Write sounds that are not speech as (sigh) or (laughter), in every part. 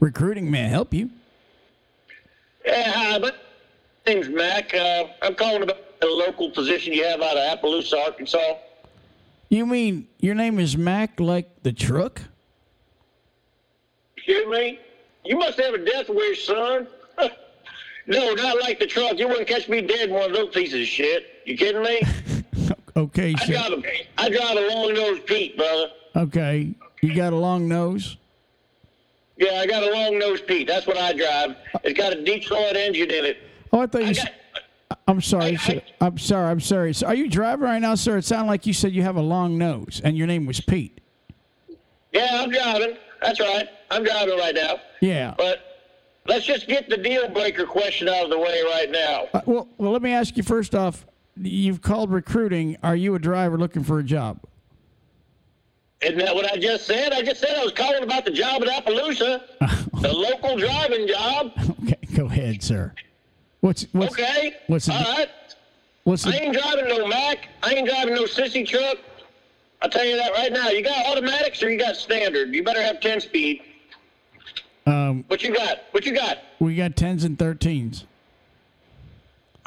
Recruiting may I help you. Yeah, hi, my name's Mac. Uh, I'm calling about a local position you have out of Appaloosa, Arkansas. You mean your name is Mac like the truck? Excuse me? You must have a death wish, son. (laughs) no, not like the truck. You wouldn't catch me dead in one of those pieces of shit. You kidding me? (laughs) Okay, I so, drive a, I drive a long nose Pete, brother. okay. You got a long nose. Yeah, I got a long nosed Pete. That's what I drive. It's got a Detroit engine in it. Oh, I thought you I said. got, I'm sorry, I- sir. I'm sorry. I'm sorry. So are you driving right now, sir? It sounded like you said you have a long nose and your name was Pete. yeah, I'm driving. That's right. I'm driving right now. Yeah. But let's just get the deal breaker question out of the way right now. Uh, well, well, let me ask you first off. You've called recruiting. Are you a driver looking for a job? Isn't that what I just said? I just said I was calling about the job at Appaloosa, (laughs) the local driving job. Okay, go ahead, sir. What's what's Okay. what's the- All right. what's I ain't driving no Mac. I ain't driving no sissy truck. I'll tell you that right now. You got automatics or you got standard. You better have 10 speed. um? What you got? What you got? We got tens and thirteens.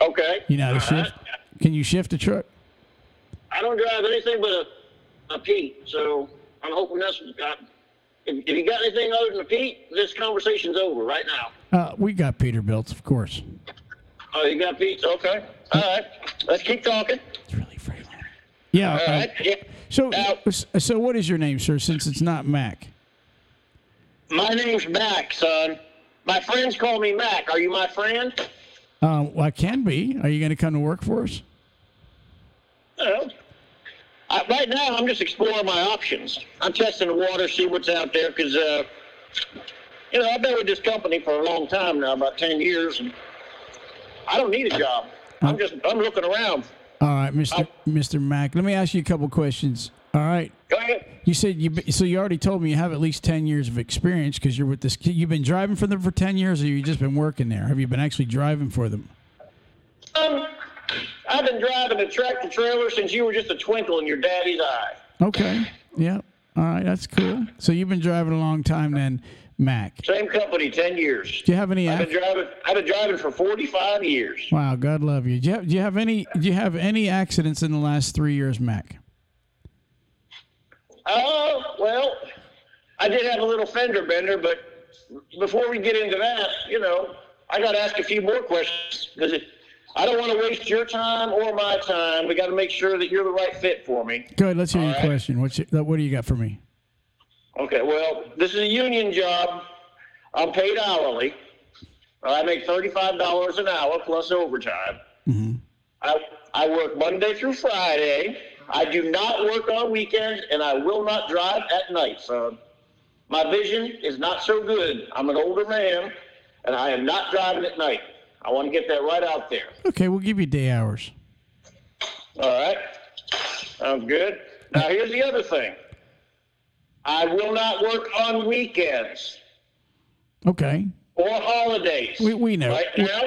Okay. You know how to All right. shift? Can you shift a truck? I don't drive anything but a, a Pete, so I'm hoping that's. Uh, if, if you got anything other than a Pete, this conversation's over right now. Uh, we got Peterbilts, of course. Oh, you got Pete? Okay. All right. Let's keep talking. It's really Freightliner. Yeah. All uh. Yeah. so, Now- so what is your name, sir? Since it's not Mac. My name's Mac, son. My friends call me Mac. Are you my friend? Um, well, I can be. Are you going to come to work for us? No. I, right now, I'm just exploring my options. I'm testing the water, see what's out there, because, uh, you know, I've been with this company for a long time now, about 10 years, and I don't need a job. I'm just, I'm looking around. All right, Mr. Mr. Mac. Let me ask you a couple questions. All right. Go ahead. You said you so you already told me you have at least ten years of experience because you're with this. You've been driving for them for ten years, or you just been working there? Have you been actually driving for them? I've been driving a tractor trailer since you were just a twinkle in your daddy's eye. Okay. Yep. All right. That's cool. So you've been driving a long time then, Mac. Same company, 10 years. Do you have any? I've been driving. I've been driving for 45 years. wow. God love you. Do you have, do you have any? Do you have any accidents in the last three years, Mac? Oh, well, I did have a little fender bender, but before we get into that, you know, I got to ask a few more questions because I don't want to waste your time or my time. We got to make sure that you're the right fit for me. Good. Let's hear your All right. question. What's your, what do you got for me? Okay, well, this is a union job. I'm paid hourly. I make $35 an hour plus overtime. Mm-hmm. I, I work Monday through Friday. I do not work on weekends, and I will not drive at night, son. My vision is not so good. I'm an older man, and I am not driving at night. I want to get that right out there. Okay, we'll give you day hours. All right? Sounds good. Now, here's the other thing I will not work on weekends Okay. or holidays. We- we know. Right now?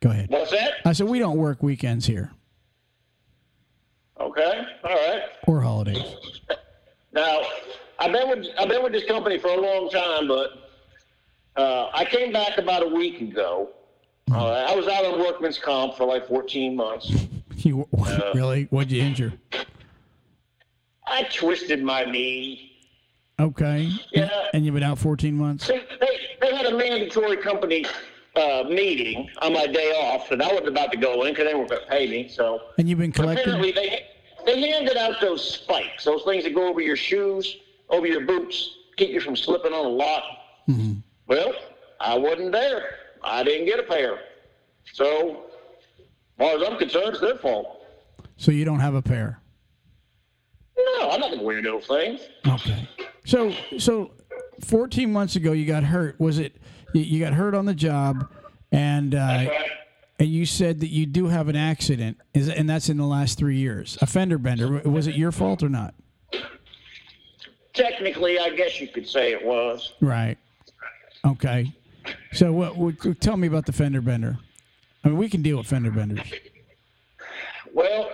Go ahead. What's that? I said we don't work weekends here Okay. All right. or holidays. Now, I've been with I've been with this company for a long time, but uh, I came back about a week ago. Uh, I was out on workman's comp for like 14 months. (laughs) You (laughs) really? What'd you injure? I twisted my knee. Okay. Yeah. And you've been out 14 months. They, they had a mandatory company uh, meeting on my day off, and I wasn't about to go in because they weren't going to pay me. So And you've been apparently collecting. they they handed out those spikes, those things that go over your shoes, over your boots, keep you from slipping on a lot. Well, I wasn't there. I didn't get a pair. So, as far as I'm concerned, it's their fault. So you don't have a pair. No, I'm not going to wear those things. Okay. So so 14 months ago you got hurt. Was it you- got hurt on the job and uh, Right? and you said that you do have an accident is and that's in the last 3 years. A fender bender. Was it your fault or not? Technically, I guess you could say it was. Right. Okay. So what, what tell me about the fender bender. I mean we can deal with fender benders. Well,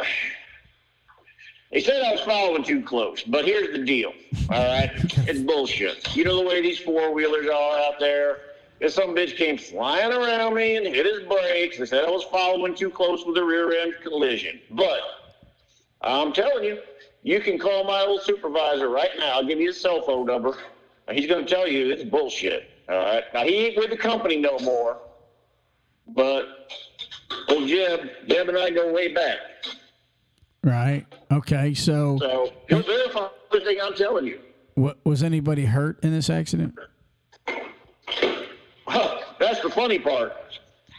He said I was following too close, but here's the deal. All right, (laughs) it's bullshit. You know the way these four wheelers are out there. If some bitch came flying around me and hit his brakes and said I was following too close with a rear end collision. But I'm telling you, you can call my old supervisor right now. I'll give you his cell phone number. And he's going to tell you it's bullshit. All right. Now he ain't with the company no more, but old Jeb, Jeb and I go way back. Right. Okay. So, So he'll verify everything I'm telling you. what was anybody hurt in this accident? Huh, that's the funny part.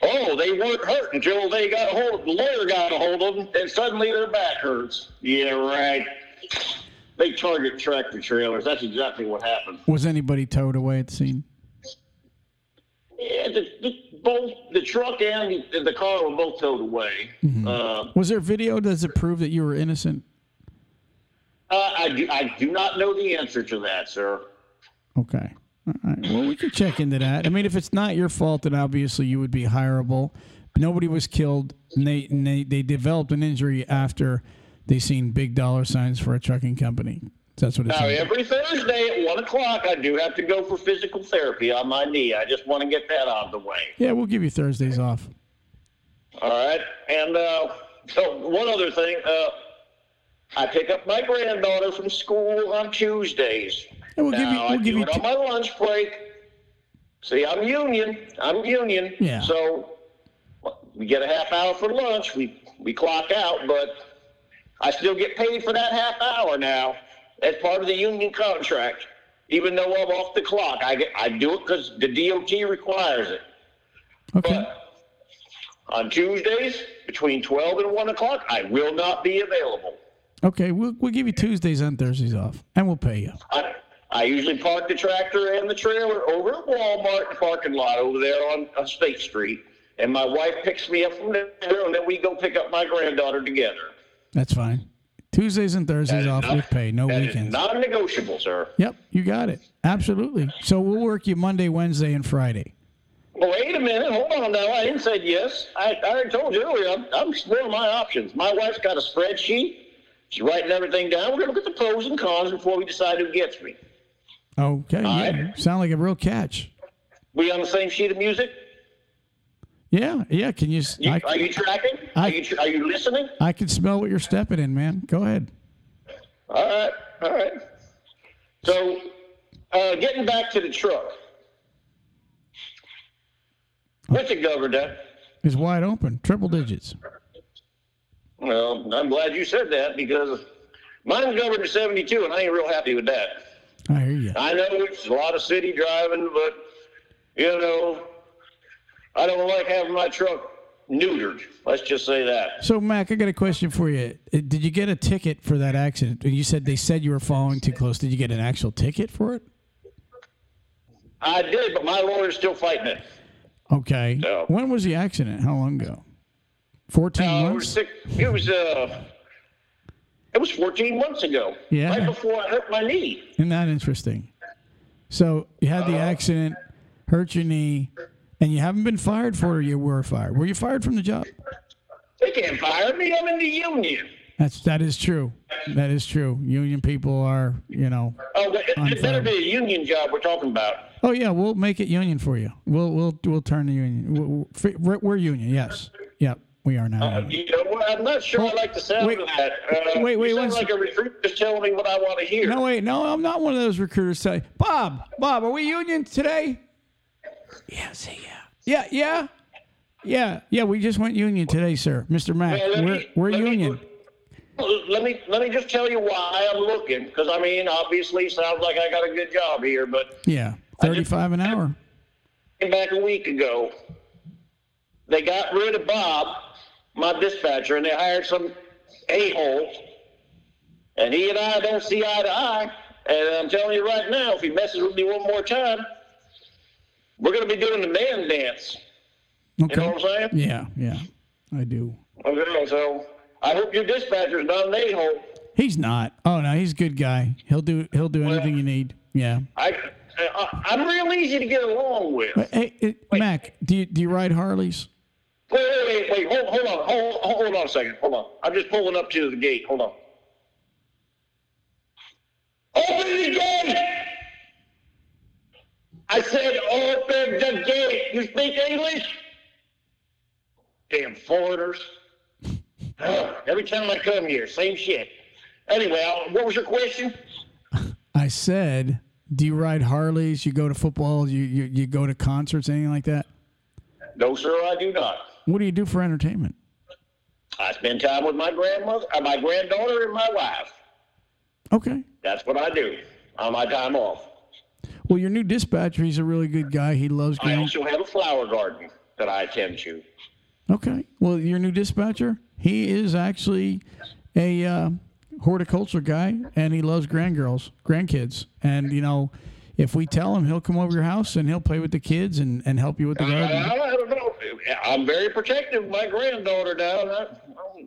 Oh, they weren't hurt until they got a hold of the lawyer got a hold of them, and suddenly their back hurts. Yeah, right. They target tractor trailers. That's exactly what happened. Was anybody towed away at the scene? Yeah, the, the, both the truck and the, car were both towed away. Uh, Was there video? Does it prove that you were innocent? uh, I do I do not know the answer to that, sir. Okay. All right. Well, we could check into that. I mean, if it's not your fault, then obviously you would be hireable. But nobody was killed, and they and they, they developed an injury after they seen big dollar signs for a trucking company. That's what it Now, every Thursday at one o'clock, I do have to go for physical therapy on my knee. I just want to get that out of the way. Yeah, we'll give you Thursdays off. All right. And uh, so, one other thing uh, I pick up my granddaughter from school on Tuesdays. And we'll give you. We'll give do you. it on my lunch break. See, I'm union. I'm union. Yeah. So, we get a half hour for lunch. We, we clock out, but I still get paid for that half hour now as part of the union contract. Even though I'm off the clock, I, get, I do it because the DOT requires it. okay. But on Tuesdays between 12 and 1 o'clock, I will not be available. Okay. We'll we'll give you Tuesdays and Thursdays off, and we'll pay you. I, I usually park the tractor and the trailer over at Walmart parking lot over there on, on State Street. And my wife picks me up from there, and then we go pick up my granddaughter together. That's fine. Tuesdays and Thursdays off not- with pay. No That is weekends. non-negotiable, sir. Yep, you got it. Absolutely. So we'll work you Monday, Wednesday, and Friday. Well, wait a minute. Hold on now. I didn't say yes. I, I already told you earlier. I'm, I'm exploring my options. My wife's got a spreadsheet. She's writing everything down. We're going to look at the pros and cons before we decide who gets me. Okay. All yeah. right. Sound like a real catch. We on the same sheet of music? Yeah. Yeah. Can you? You, I, are you tracking? I- are, you, tr- are you listening? I can smell what you're stepping in, man. Go ahead. All right, all right. So, uh, getting back to the truck. What's it governed at? It's wide open, triple digits. Well, I'm glad you said that because mine's governed at 72, and I ain't real happy with that. I hear you. I know it's a lot of city driving, but you know, I don't like having my truck neutered. Let's just say that. So, Mac, I got a question for you. Uh, Did you get a ticket for that accident? You said they said you were following too close. Did you get an actual ticket for it? I did, but my lawyer's still fighting it. Okay. No. When was the accident? How long ago? 14 Uh, it was months? six, it was uh, it was 14 months ago. Yeah. Right before I hurt my knee. Isn't that interesting? So you had the accident, hurt your knee, and you haven't been fired for it, or you were fired. Were you fired from the job? They can't fire me. I'm in the union. That's that is true. That is true. Union people are, you know. Oh, it, it better be a union job we're talking about. Oh yeah, we'll make it union for you. We'll we'll we'll turn the union. We'll, we're, we're union. Yes. Yep. We are now. Uh, you know what? I'm not sure I like the sound wait, of that. Uh, wait, wait, You sound like a recruiter just telling me what I want to hear. No wait, no, I'm not one of those recruiters. Say, Bob, Bob, are we union today? Yeah. Say yeah. Yeah. Yeah. Yeah. Yeah. We just went union today, sir, Mr. Mack. Well, we're me- we're let me- union. Let me let me just tell you why I'm looking, because I mean, obviously, sounds like I got a good job here, but Yeah. Thirty-five an hour. back a week ago, they got rid of Bob, my dispatcher, and they hired some a-hole. And he and I don't see eye to eye. And I'm telling you right now, if he messes with me one more time, we're going to be doing the man dance. Okay. You know what I'm saying? Yeah. Yeah. I do. Okay, so I hope your dispatcher's not an a-hole. He's not. Oh no, he's a good guy. He'll do. He'll do anything you need. Yeah. I, I, I'm real easy to get along with. Hey, it, Mac, do you do you ride Harleys? Wait, wait, wait, wait. Hold, hold on. Hold, hold on a second. Hold on. I'm just pulling up to the gate. Hold on. Open the gate! I said open the gate. You speak English? Damn foreigners. Ugh, (sighs) every time I come here, same shit. Anyway, uh, what was your question? I said, do you ride Harleys? You go to football? You, you, you go to concerts? Anything like that? No, sir, I do not. What do you do for entertainment? I spend time with my grandmother, uh, my granddaughter, and my wife. Okay. That's what I do on my time off. Well, your new dispatcher, he's a really good guy. He loves I getting. also have a flower garden that I attend to. Okay. Well, your new dispatcher, he is actually a uh, horticulture guy, and he loves grandgirls, grandkids. And you know, if we tell him, he'll come over your house and he'll play with the kids and, and help you with the I, garden. I don't know. I'm very protective of my granddaughter now.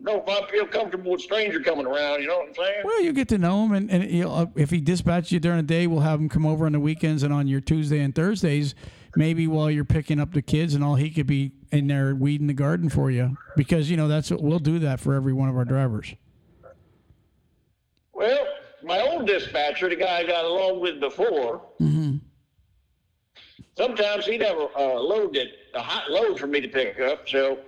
Don't feel comfortable with stranger coming around. You know what I'm saying? Well, you get to know him, and, and you know, uh, if he dispatches you during the day, we'll have him come over on the weekends and on your Tuesday and Thursdays. Maybe while you're picking up the kids and all, he could be in there weeding the garden for you because you know that's what we'll do that for every one of our drivers. Well, my old dispatcher, the guy I got along with before, sometimes he'd have a, a load that a hot load for me to pick up. So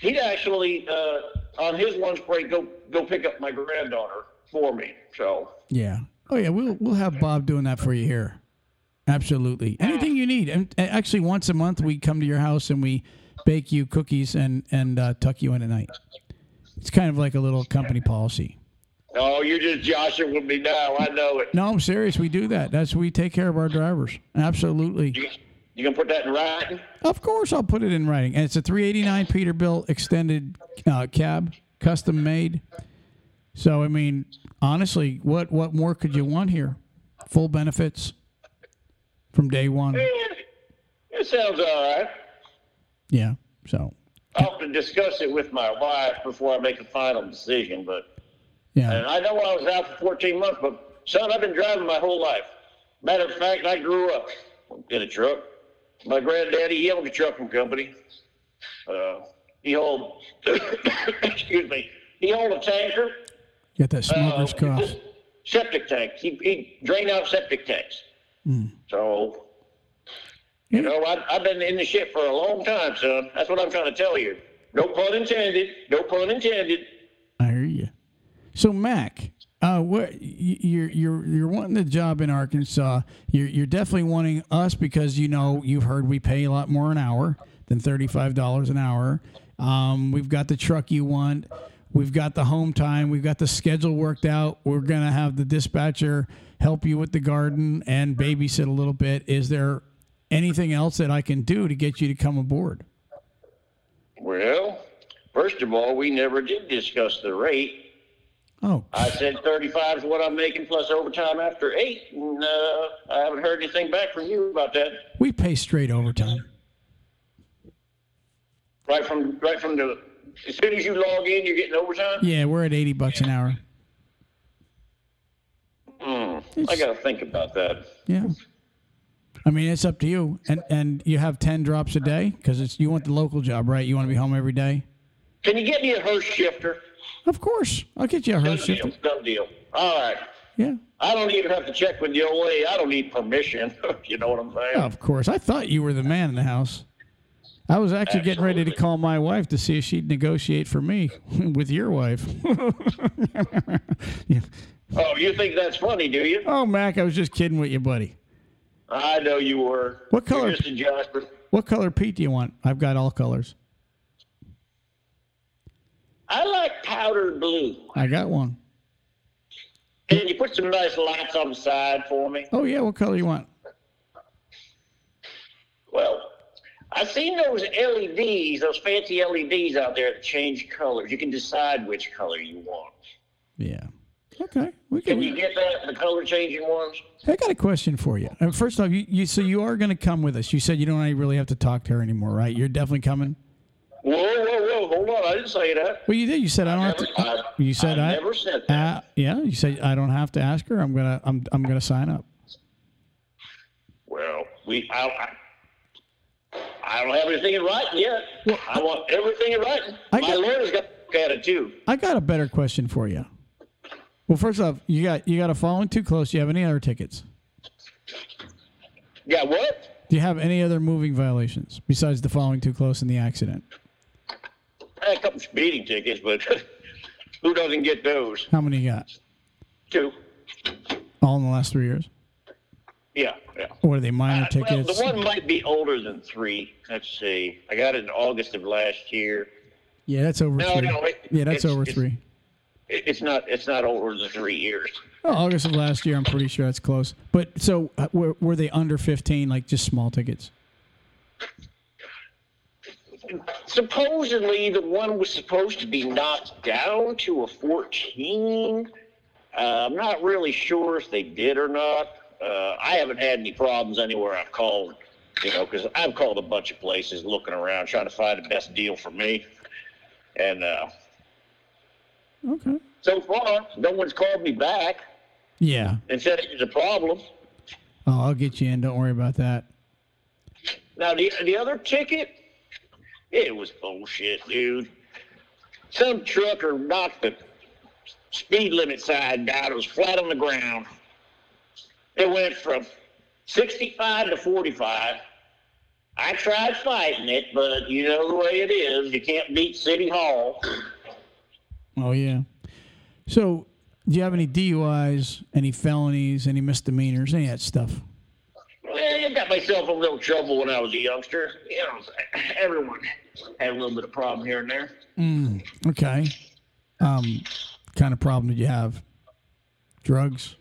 he'd actually uh, on his lunch break go go pick up my granddaughter for me. So Yeah. Oh yeah, we'll we'll have Bob doing that for you here. Absolutely. Anything you need. And and actually, once a month we come to your house and we bake you cookies and and uh, tuck you in at night. It's kind of like a little company policy. oh, you're just joshing with me now. I know it. No, I'm serious. We do that. That's we take care of our drivers. Absolutely. You, gonna put that in writing? Of course, I'll put it in writing. And it's a 389 Peterbilt extended uh, cab, custom made. So I mean, honestly, what what more could you want here? Full benefits from day one. Eh, It sounds all right. Yeah. So I'll have to discuss it with my wife before I make a final decision. But yeah. and I know I was out for 14 months, but son, I've been driving my whole life. Matter of fact, I grew up in a truck. My granddaddy, he owned a trucking company. Uh, he owned, (coughs) excuse me, he owned a tanker. Get that smoker's uh, cough. Septic tanks. He, he drained out septic tanks. So, you know, I, I've been in the shit for a long time, son. That's what I'm trying to tell you. No pun intended. No pun intended. I hear you. So Mac, uh, what you're you're you're wanting the job in Arkansas? You're you're definitely wanting us because you know you've heard we pay a lot more an hour than thirty five dollars an hour. Um, we've got the truck you want. We've got the home time. We've got the schedule worked out. We're gonna have the dispatcher help you with the garden and babysit a little bit. Is there anything else that I can do to get you to come aboard? Well, first of all, we never did discuss the rate. Oh, I said 35 is what I'm making plus overtime after eight, and uh, I haven't heard anything back from you about that. we pay straight overtime. Right from right from the as soon as you log in, you're getting overtime. Yeah, we're at eighty bucks an hour. Hmm. I got to think about that. Yeah. I mean, it's up to you. And and you have 10 drops a day because it's you want the local job, right? You want to be home every day? Can you get me a Hurst shifter? Of course. I'll get you a Hurst deal. Done deal. All right. Yeah. I don't even have to check with the OA. I don't need permission. (laughs) you know what I'm saying? Of course. I thought you were the man in the house. I was actually getting ready to call my wife to see if she'd negotiate for me (laughs) with your wife. (laughs) Yeah. Oh, you think that's funny, do you? Oh, Mac, I was just kidding with you, buddy. I know you were. What color? You're just a Jasper. What color Pete do you want? I've got all colors. I like powdered blue. I got one. Can you put some nice lights on the side for me? Oh, yeah. What color you want? Well, I've seen those LEDs, those fancy LEDs out there that change colors. You can decide which color you want. Yeah. Okay. We Can can. you get that, the color changing ones? I got a question for you. Uh, First off, you, you so you are going to come with us. You said you don't really have to talk to her anymore, right? You're definitely coming. Whoa, whoa, whoa! Hold on, I didn't say that. Well, you did. You said I don't have Never- to. I- You said I I. never said that. Uh, yeah, you said I don't have to ask her. I'm gonna. I'm. I'm gonna sign up. Well, we, I, I, I don't have anything in writing yet. I want everything in writing. I My got- lawyer's got to look at it too. I got a better question for you. Well, first off, you got you got a following too close. Do you have any other tickets? Yeah, what? Do you have any other moving violations besides the following too close in the accident? I had a couple speeding tickets, but (laughs) who doesn't get those? How many you got? Two. All in the last three years? Yeah, yeah. Or are they minor Uh, well, tickets? the one might be older than three. Let's see. I got it in August of last year. yeah, that's over No, three. no, it- yeah, that's over it's- three. It's not. It's not older than three years. Oh, August of last year, I'm pretty sure that's close. But so uh, were, were they under 15, like just small tickets? Supposedly, the one was supposed to be knocked down to a 14. Uh, I'm not really sure if they did or not. Uh, I haven't had any problems anywhere I've called, you know, because I've called a bunch of places looking around trying to find the best deal for me. And uh, Okay. so far, no one's called me back Yeah. and said it was a problem. Oh, I'll get you in. Don't worry about that. Now the the other ticket, it was bullshit, dude. Some trucker knocked the speed limit sign down. It was flat on the ground. It went from 65 to 45. I tried fighting it, but you know the way it is. You can't beat City Hall. Oh, yeah. So, do you have any DUIs, any felonies, any misdemeanors, any of that stuff? I got myself in a little trouble when I was a youngster. You know, everyone had a little bit of problem here and there. Mm, okay. Um, kind of problem did you have? Drugs?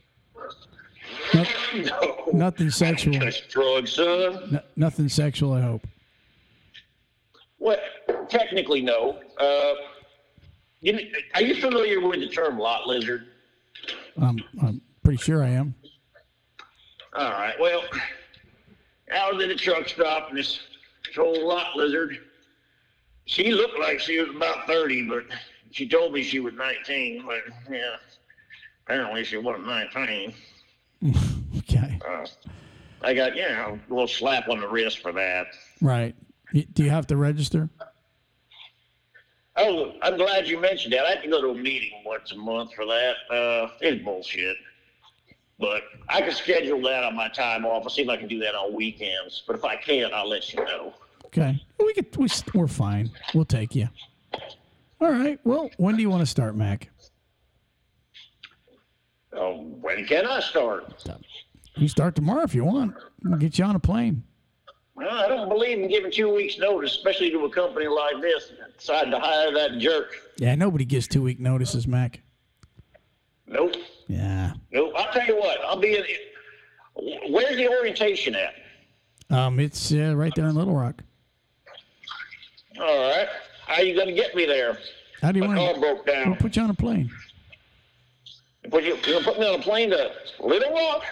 No, No. nothing sexual. Drugs, son. No, nothing sexual, I hope. Well, technically, no. Uh, you, are you familiar with the term lot lizard? Um, I'm pretty sure I am. All right. Well, I was at a truck stop, and this, this old lot lizard, she looked like she was about 30, but she told me she was 19. But, yeah, apparently she wasn't 19. (laughs) Okay. Uh, I got, you know, a little slap on the wrist for that. Right. Do you have to register? Oh, I'm glad you mentioned that. I have to go to a meeting once a month for that. Uh, it's bullshit. But I can schedule that on my time off. I'll see if I can do that on weekends. But if I can't, I'll let you know. Okay. We could. we, we're fine. We'll take you. All right. Well, when do you want to start, Mac? Oh, when can I start? You start tomorrow if you want. We'll get you on a plane. Well, I don't believe in giving two weeks' notice, especially to a company like this. Decided to hire that jerk. Yeah. Nobody gives two week notices, Mac. Nope. Yeah. Nope. I'll tell you what. I'll be in. Where's the orientation at? Um. It's uh, right there in Little Rock. All right. How are you gonna get me there? How do you My want? car broke down. We'll put you on a plane. Put you, you're gonna put me on a plane to Little Rock?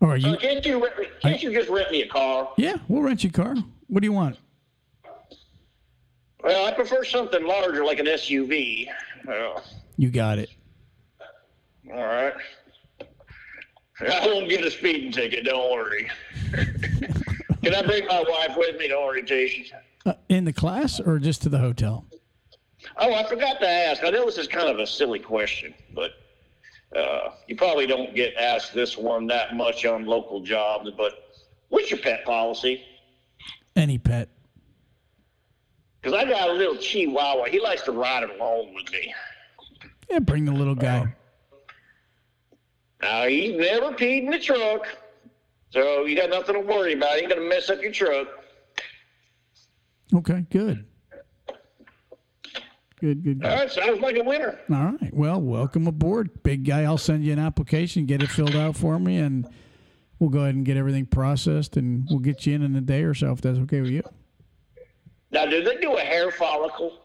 Or you? Uh, can't you rent can't you just rent me a car? Yeah. We'll rent you a car. What do you want? Well, I prefer something larger like an SUV. You got it. all right. I won't get a speeding ticket. Don't worry. (laughs) Can I bring my wife with me to orientation? Uh, in the class or just to the hotel? Oh, I forgot to ask. I know this is kind of a silly question, but uh, you probably don't get asked this one that much on local jobs. But what's your pet policy? Any pet. Because I got a little Chihuahua. He likes to ride along with me. Yeah. Bring the little guy. Uh, now he's never peed in the truck, so you got nothing to worry about. He ain't gonna mess up your truck. Okay. Good. Good. Good. All good. right, sounds like a winner. All right. Well, welcome aboard, big guy. I'll send you an application, get it filled out for me, and we'll go ahead and get everything processed, and we'll get you in in a day or so if that's okay with you. Now, do they do a hair follicle?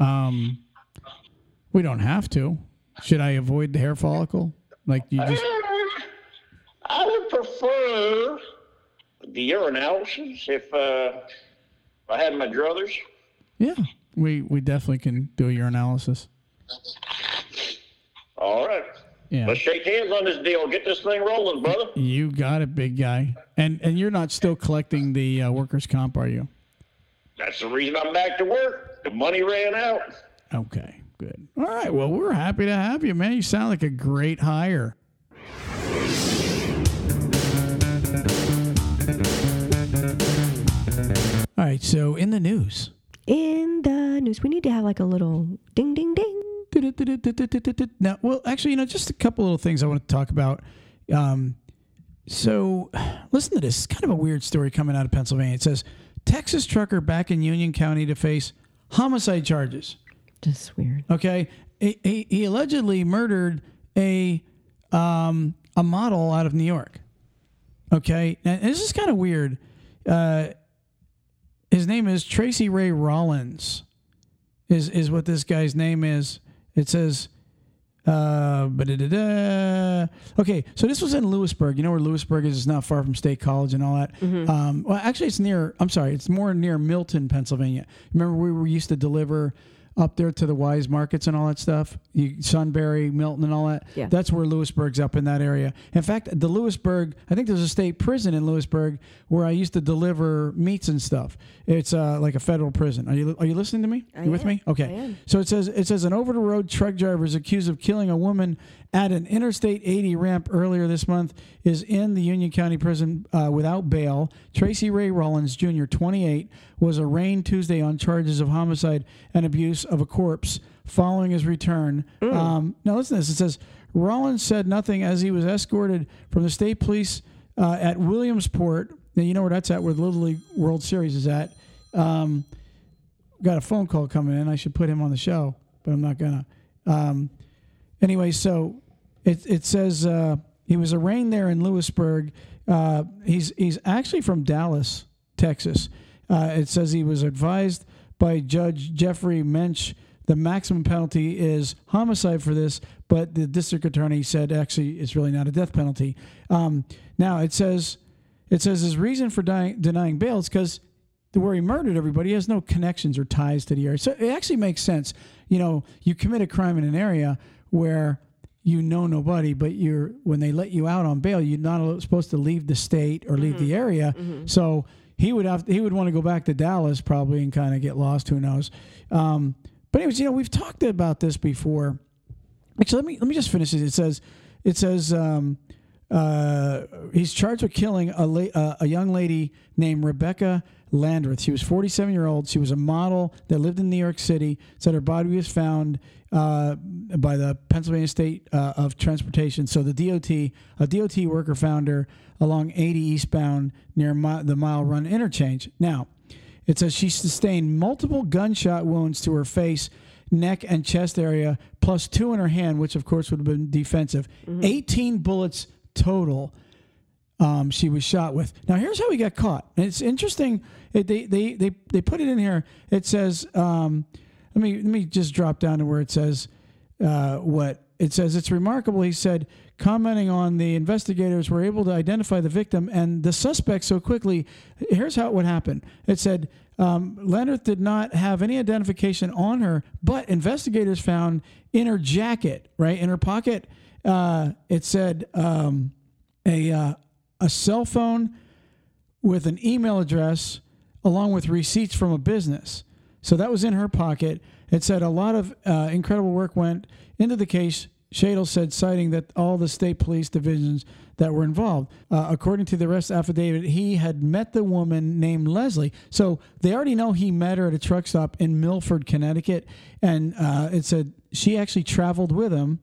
Um, we don't have to. Should I avoid the hair follicle? Like you just I would prefer the urinalysis if uh, if I had my druthers. yeah. We we definitely can do your analysis. All right, Yeah. let's shake hands on this deal. Get this thing rolling, brother. You got it, big guy. And and you're not still collecting the uh, workers' comp, are you? That's the reason I'm back to work. The money ran out. Okay, good. All right. Well, we're happy to have you, man. You sound like a great hire. All right. So in the news. In the news, we need to have like a little ding, ding, ding. Now, well, actually, you know, just a couple little things I want to talk about. Um, so, listen to this. It's kind of a weird story coming out of Pennsylvania. It says Texas trucker back in Union County to face homicide charges. Just weird. Okay, he, he, he allegedly murdered a um, a model out of New York. Okay, and this is kind of weird. Uh, his name is Tracy Ray Rollins. Is is what this guy's name is? It says. Uh, okay, so this was in Lewisburg. You know where Lewisburg is? It's not far from State College and all that. Um, well, actually, it's near. I'm sorry, it's more near Milton, Pennsylvania. Remember, we were used to deliver up there to the Weis markets and all that stuff. You, Sunbury, Milton, and all that. Yeah. That's where Lewisburg's up in that area. In fact, the Lewisburg, I think there's a state prison in Lewisburg where I used to deliver meats and stuff. It's uh, like a federal prison. Are you are you listening to me? I you with am. me? Okay. So it says it says an over the road truck driver is accused of killing a woman at an Interstate 80 ramp earlier this month is in the Union County Prison uh, without bail. Tracy Ray Rollins Jr., 28, was arraigned Tuesday on charges of homicide and abuse of a corpse following his return. Um, now listen to this. It says Rollins said nothing as he was escorted from the state police uh, at Williamsport. Now you know where that's at, where the Little League World Series is at. Um, got a phone call coming in. I should put him on the show, but I'm not gonna. Um, anyway, so it it says uh, he was arraigned there in Lewisburg. Uh, he's he's actually from Dallas, Texas. Uh, it says he was advised by Judge Jeffrey Mensch the maximum penalty is homicide for this, but the district attorney said actually it's really not a death penalty. Um, now it says it says his reason for dying, denying bail is because the where he murdered everybody he has no connections or ties to the area. So it actually makes sense. You know, you commit a crime in an area where you know nobody, but you're when they let you out on bail, you're not supposed to leave the state or leave the area. So he would have he would want to go back to Dallas probably and kind of get lost. Who knows? Um, but anyways, you know we've talked about this before. Actually, let me let me just finish it. It says it says um, uh, he's charged with killing a la- uh, a young lady named Rebecca Landrith. She was 47 year old. She was a model that lived in New York City. Said her body was found uh, by the Pennsylvania State uh, of Transportation. So the DOT, a DOT worker founder along 80 eastbound near Mi- the Mile Run interchange. Now, it says she sustained multiple gunshot wounds to her face, neck, and chest area, plus two in her hand, which of course would have been defensive. 18 bullets total um, she was shot with. Now, here's how he got caught. And it's interesting. It, they, they, they, they put it in here. It says, um, let me let me just drop down to where it says uh, what it says. It's remarkable. He said, commenting on the investigators were able to identify the victim and the suspect so quickly. Here's how it would happen. It said. Um, Leonard did not have any identification on her, but investigators found in her jacket, right in her pocket, uh, it said um, a uh, a cell phone with an email address along with receipts from a business. So that was in her pocket. It said a lot of uh, incredible work went into the case. Shadle said, citing that all the state police divisions that were involved. Uh, according to the arrest affidavit, he had met the woman named Leslie. So they already know he met her at a truck stop in Milford, Connecticut. And uh, it said she actually traveled with him.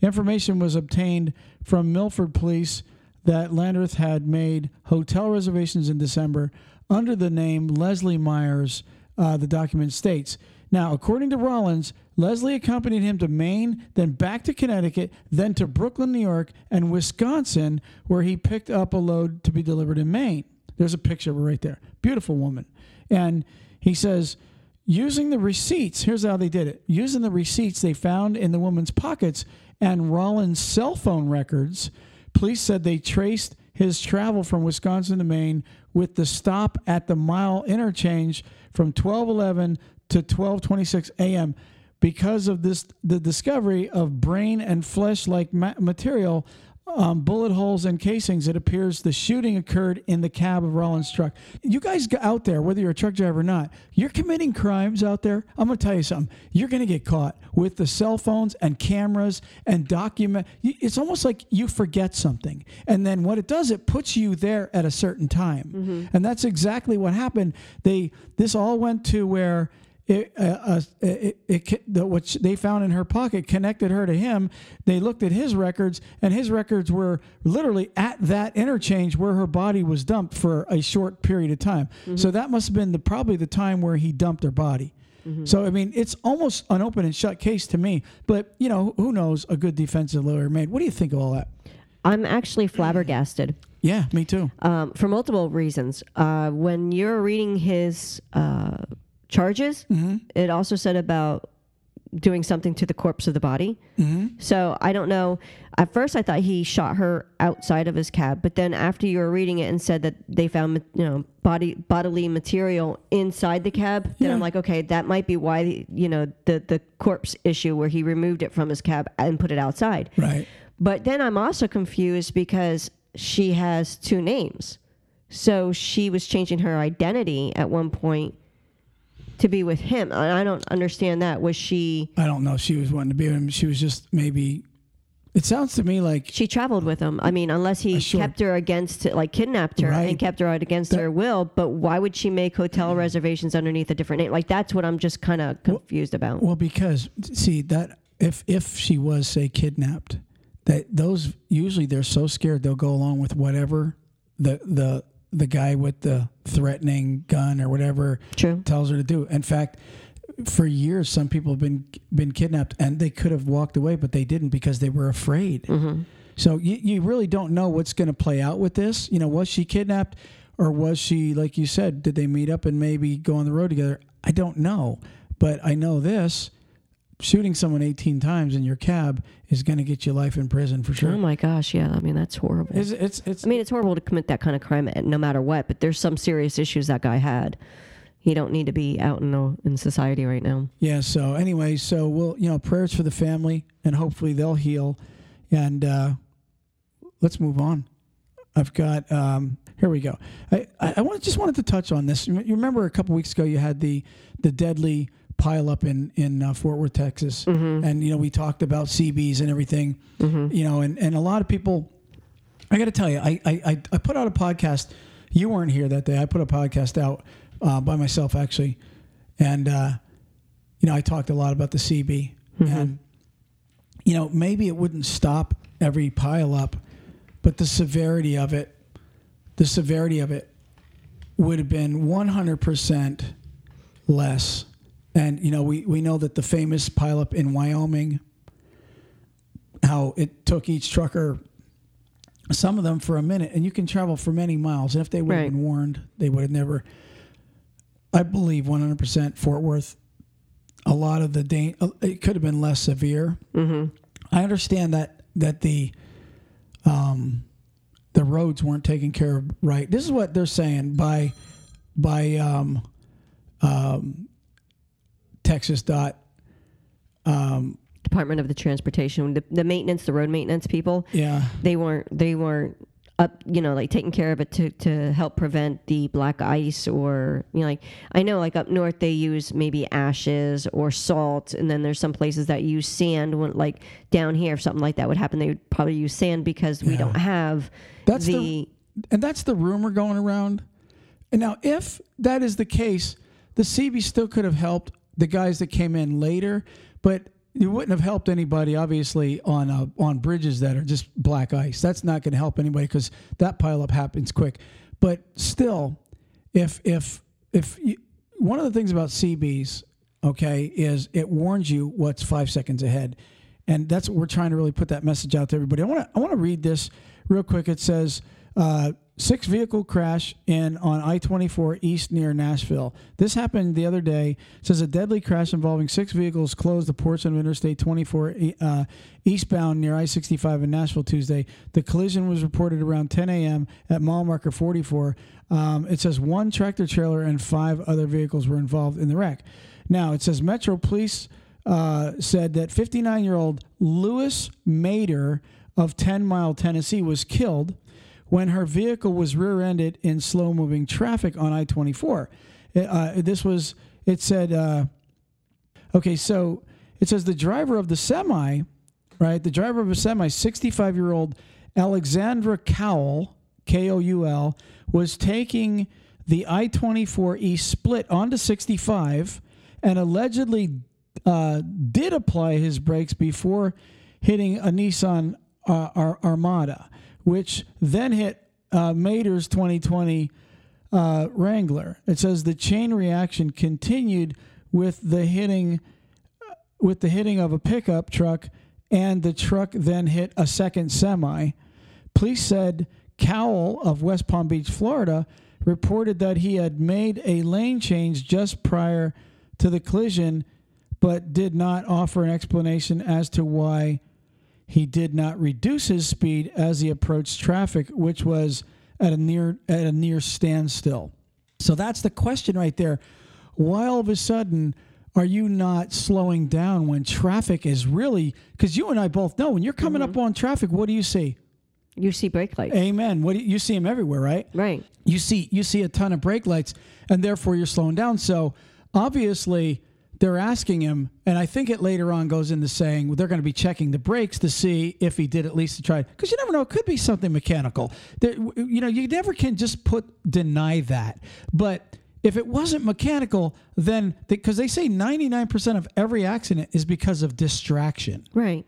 Information was obtained from Milford police that Landrith had made hotel reservations in December under the name Leslie Myers, uh, the document states. Now, according to Rollins, Leslie accompanied him to Maine, then back to Connecticut, then to Brooklyn, New York, and Wisconsin, where he picked up a load to be delivered in Maine. There's a picture right there. Beautiful woman. And he says, using the receipts, here's how they did it. Using the receipts they found in the woman's pockets and Rollins' cell phone records, police said they traced his travel from Wisconsin to Maine with the stop at the mile interchange from 1211 to 1226 a.m. because of this the discovery of brain and flesh like ma- material um, bullet holes and casings, it appears the shooting occurred in the cab of Rollins' truck. You guys out there, whether you're a truck driver or not, you're committing crimes out there. I'm going to tell you something. You're going to get caught with the cell phones and cameras and document. It's almost like you forget something. And then what it does, it puts you there at a certain time. And that's exactly what happened. They This all went to where it, uh, uh, it, it, the, what they found in her pocket connected her to him. They looked at his records, and his records were literally at that interchange where her body was dumped for a short period of time. So that must have been the, probably the time where he dumped her body. So I mean, it's almost an open and shut case to me. But you know, who knows? A good defensive lawyer made. What do you think of all that? I'm actually flabbergasted Yeah, me too. um, for multiple reasons. Uh, when you're reading his uh, charges, mm-hmm. it also said about doing something to the corpse of the body. Mm-hmm. So I don't know. At first, I thought he shot her outside of his cab, but then after you were reading it and said that they found you know body bodily material inside the cab, then I'm like, okay, that might be why you know the the corpse issue where he removed it from his cab and put it outside. Right. But then I'm also confused because she has two names. So she was changing her identity at one point to be with him. I don't understand that. Was she I don't know. if She was wanting to be with him. She was just maybe. It sounds to me like she traveled with him? I mean, unless he Sure. kept her against like kidnapped her Right. and kept her out against her will, but why would she make hotel reservations underneath a different name? Like that's what I'm just kind of confused about. Well, because see that if if she was say kidnapped, that those usually they're so scared they'll go along with whatever the the the guy with the threatening gun or whatever True. tells her to do. In fact, for years some people have been been kidnapped and they could have walked away, but they didn't because they were afraid. Mm-hmm. So you, you really don't know what's going to play out with this. You know, was she kidnapped or was she, like you said, did they meet up and maybe go on the road together? I don't know. But I know this shooting someone 18 times in your cab is going to get you life in prison for sure. Oh my gosh, yeah. I mean, that's horrible. It's, it's, it's, I mean, it's horrible to commit that kind of crime no matter what, but there's some serious issues that guy had. He don't need to be out in the, in society right now. yeah. So, anyway, so we'll, you know, prayers for the family and hopefully they'll heal. And uh, let's move on. I've got, um, here we go. I, I, I want, just wanted to touch on this. You remember a couple weeks ago you had the, the deadly pile up in, in uh, Fort Worth, Texas. And, you know, we talked about CBs and everything, you know, and, and a lot of people, I got to tell you, I, I, I- I put out a podcast. You weren't here that day. I put a podcast out uh, by myself, actually. And, uh, you know, I talked a lot about the CB. And, you know, maybe it wouldn't stop every pile up, but the severity of it, the severity of it would have been 100% less. And, you know, we, we know that the famous pileup in Wyoming, how it took each trucker, some of them for a minute, and you can travel for many miles. And if they would have Right. been warned, they would have never. I believe 100% Fort Worth. A lot of the da- it could have been less severe. Mm-hmm. I understand that that the um, the roads weren't taken care of right. This is what they're saying by by um, um, Texas dot. Um, Department of the Transportation, the, the maintenance, the road maintenance people, Yeah, they weren't they weren't up, you know, like taking care of it to to help prevent the black ice or you know, like I know like up north they use maybe ashes or salt, and then there's some places that use sand. When like down here, if something like that would happen, they would probably use sand because we don't have That's the- the and that's the rumor going around. And now, if that is the case, the CB still could have helped the guys that came in later, but it wouldn't have helped anybody, obviously, on uh, on bridges that are just black ice. That's not going to help anybody because that pileup happens quick. But still, if if if you, one of the things about CBs, okay, is it warns you what's five seconds ahead, and that's what we're trying to really put that message out to everybody. I want to I want to read this real quick. It says. Uh, Six vehicle crash in on I 24 east near Nashville. This happened the other day. It says a deadly crash involving six vehicles closed the portion of Interstate 24 uh, eastbound near I 65 in Nashville Tuesday. The collision was reported around 10 a.m. at mile marker 44. Um, it says one tractor trailer and five other vehicles were involved in the wreck. Now, it says Metro Police uh, said that 59 year old Lewis Mader of 10 Mile, Tennessee, was killed when her vehicle was rear ended in slow moving traffic on I 24. Uh, this was, it said, uh, okay, so it says the driver of the semi, right? The driver of a semi, 65 year old Alexandra Cowell, K O U L, was taking the I 24 East split onto 65 and allegedly uh, did apply his brakes before hitting a Nissan uh, Ar- Armada, which then hit uh, Mater's 2020 uh, Wrangler. It says the chain reaction continued with the hitting with the hitting of a pickup truck, and the truck then hit a second semi. Police said Cowell of West Palm Beach, Florida, reported that he had made a lane change just prior to the collision, but did not offer an explanation as to why he did not reduce his speed as he approached traffic, which was at a near at a near standstill. So that's the question right there. Why all of a sudden are you not slowing down when traffic is really because you and I both know when you're coming up mm-hmm. on traffic, what do you see? You see brake lights. Amen. What do you, you see them everywhere, right? Right. You see you see a ton of brake lights, and therefore you're slowing down. So obviously they're asking him, and I think it later on goes into saying they're going to be checking the brakes to see if he did at least to try because you never know it could be something mechanical. There, you know, you never can just put deny that, but if it wasn't mechanical, then because they, say 99% of every accident is because of distraction. Right.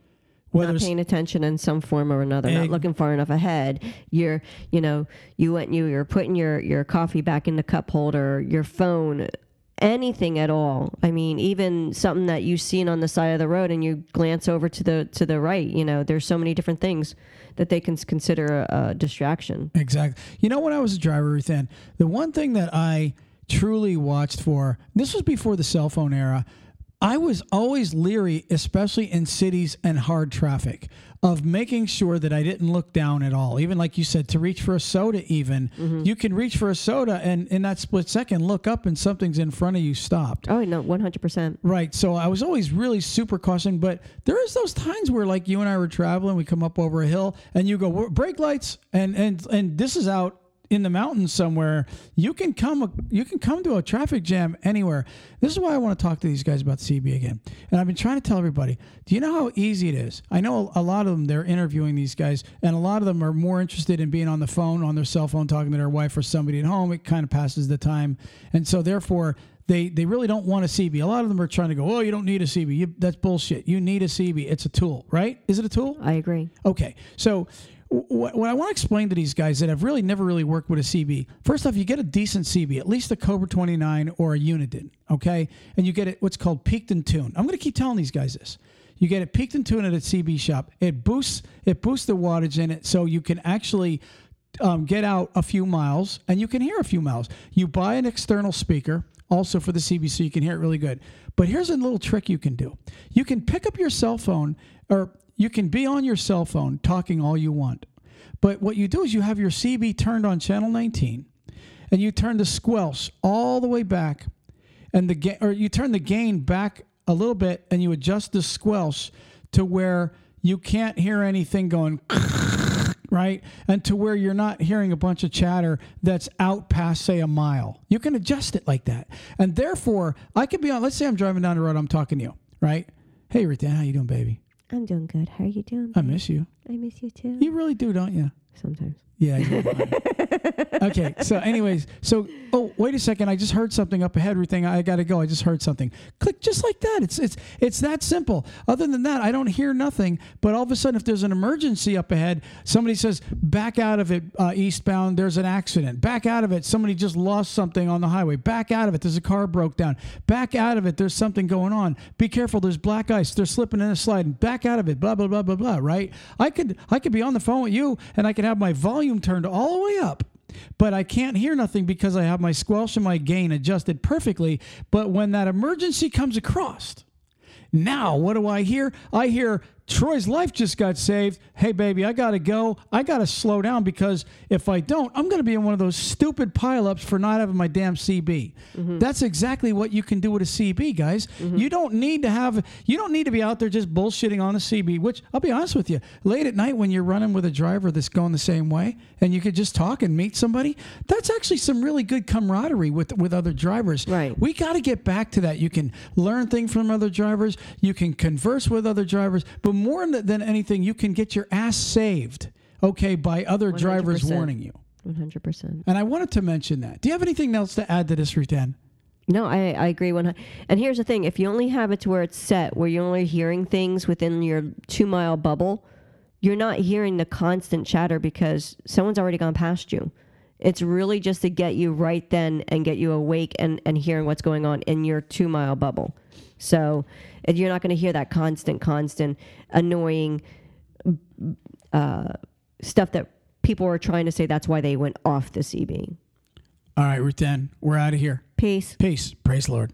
Whether not paying attention in some form or another, not looking far enough ahead. You're, you know, you went, you, you're putting your, your coffee back in the cup holder, your phone, anything at all. I mean, even something that you've seen on the side of the road and you glance over to the, to the right, you know, there's so many different things that they can consider a, a distraction. Exactly. You know, when I was a driver, Ann, the one thing that I truly watched for, this was before the cell phone era, I was always leery, especially in cities and hard traffic, of making sure that I didn't look down at all. Even like you said, to reach for a soda, even you can reach for a soda and in that split second look up and something's in front of you stopped. Oh, no, 100%. Right. So I was always really super cautious, but there is those times where like you and I were traveling, we come up over a hill and you go brake lights and and and this is out in the mountains somewhere. You can come you can come to a traffic jam anywhere. This is why I want to talk to these guys about CB again. And I've been trying to tell everybody, do you know how easy it is? I know a lot of them they're interviewing these guys and a lot of them are more interested in being on the phone on their cell phone talking to their wife or somebody at home. It kind of passes the time. And so therefore they they really don't want a CB. A lot of them are trying to go, oh, you don't need a CB. You, that's bullshit. You need a CB. It's a tool, right? Is it a tool? I agree. Okay. So what, I want to explain to these guys that have really never really worked with a CB. First off, you get a decent CB, at least a Cobra 29 or a Uniden, okay? And you get it what's called peaked and tuned. I'm going to keep telling these guys this. You get it peaked and tuned at a CB shop. It boosts it boosts the wattage in it so you can actually um, get out a few miles and you can hear a few miles. You buy an external speaker also for the CB so you can hear it really good. But here's a little trick you can do. You can pick up your cell phone or you can be on your cell phone talking all you want. But what you do is you have your CB turned on channel 19 and you turn the squelch all the way back and the ga- or you turn the gain back a little bit and you adjust the squelch to where you can't hear anything going (laughs) right? And to where you're not hearing a bunch of chatter that's out past say a mile. You can adjust it like that. And therefore i could be on let's say i'm driving down the road i'm talking to you right? Hey rita how you doing baby I'm doing good. How are you doing? i miss you I miss you too. you really do don't you Sometimes. Yeah. (laughs) okay. So, anyways, so oh, wait a second. I just heard something up ahead. Everything. I got to go. I just heard something. Click just like that. It's it's it's that simple. Other than that, I don't hear nothing. But all of a sudden, if there's an emergency up ahead, somebody says back out of it uh, eastbound. There's an accident. Back out of it. Somebody just lost something on the highway. Back out of it. There's a car broke down. Back out of it. There's something going on. Be careful. There's black ice. They're slipping and sliding. back out of it. Blah blah blah blah blah. Right. I could I could be on the phone with you and I could have my volume turned all the way up. But I can't hear nothing because I have my squelch and my gain adjusted perfectly. But when that emergency comes across, now what do I hear? I hear Troy's life just got saved. Hey, baby, I got to go. I got to slow down because if I don't, I'm going to be in one of those stupid pileups for not having my damn CB. Mm-hmm. That's exactly what you can do with a CB, guys. Mm-hmm. You don't need to have, you don't need to be out there just bullshitting on the CB, which I'll be honest with you, late at night when you're running with a driver that's going the same way and you could just talk and meet somebody, that's actually some really good camaraderie with, with other drivers. Right. We got to get back to that. You can learn things from other drivers. You can converse with other drivers, but more than- than anything, you can get your ass saved. Okay, by other drivers 100%. warning you. One hundred percent. And I wanted to mention that. Do you have anything else to add to this, Rutan? No, I, I agree. One, and here's the thing: if you only have it to where it's set, where you're only hearing things within your two mile bubble, you're not hearing the constant chatter because someone's already gone past you. It's really just to get you right then and get you awake and, and hearing what's going on in your two mile bubble. So and you're not going to hear that constant, constant, annoying uh, stuff that people are trying to say that's why they went off the CB. All right, Rutan, we're out of here. Peace. Peace. Praise the Lord.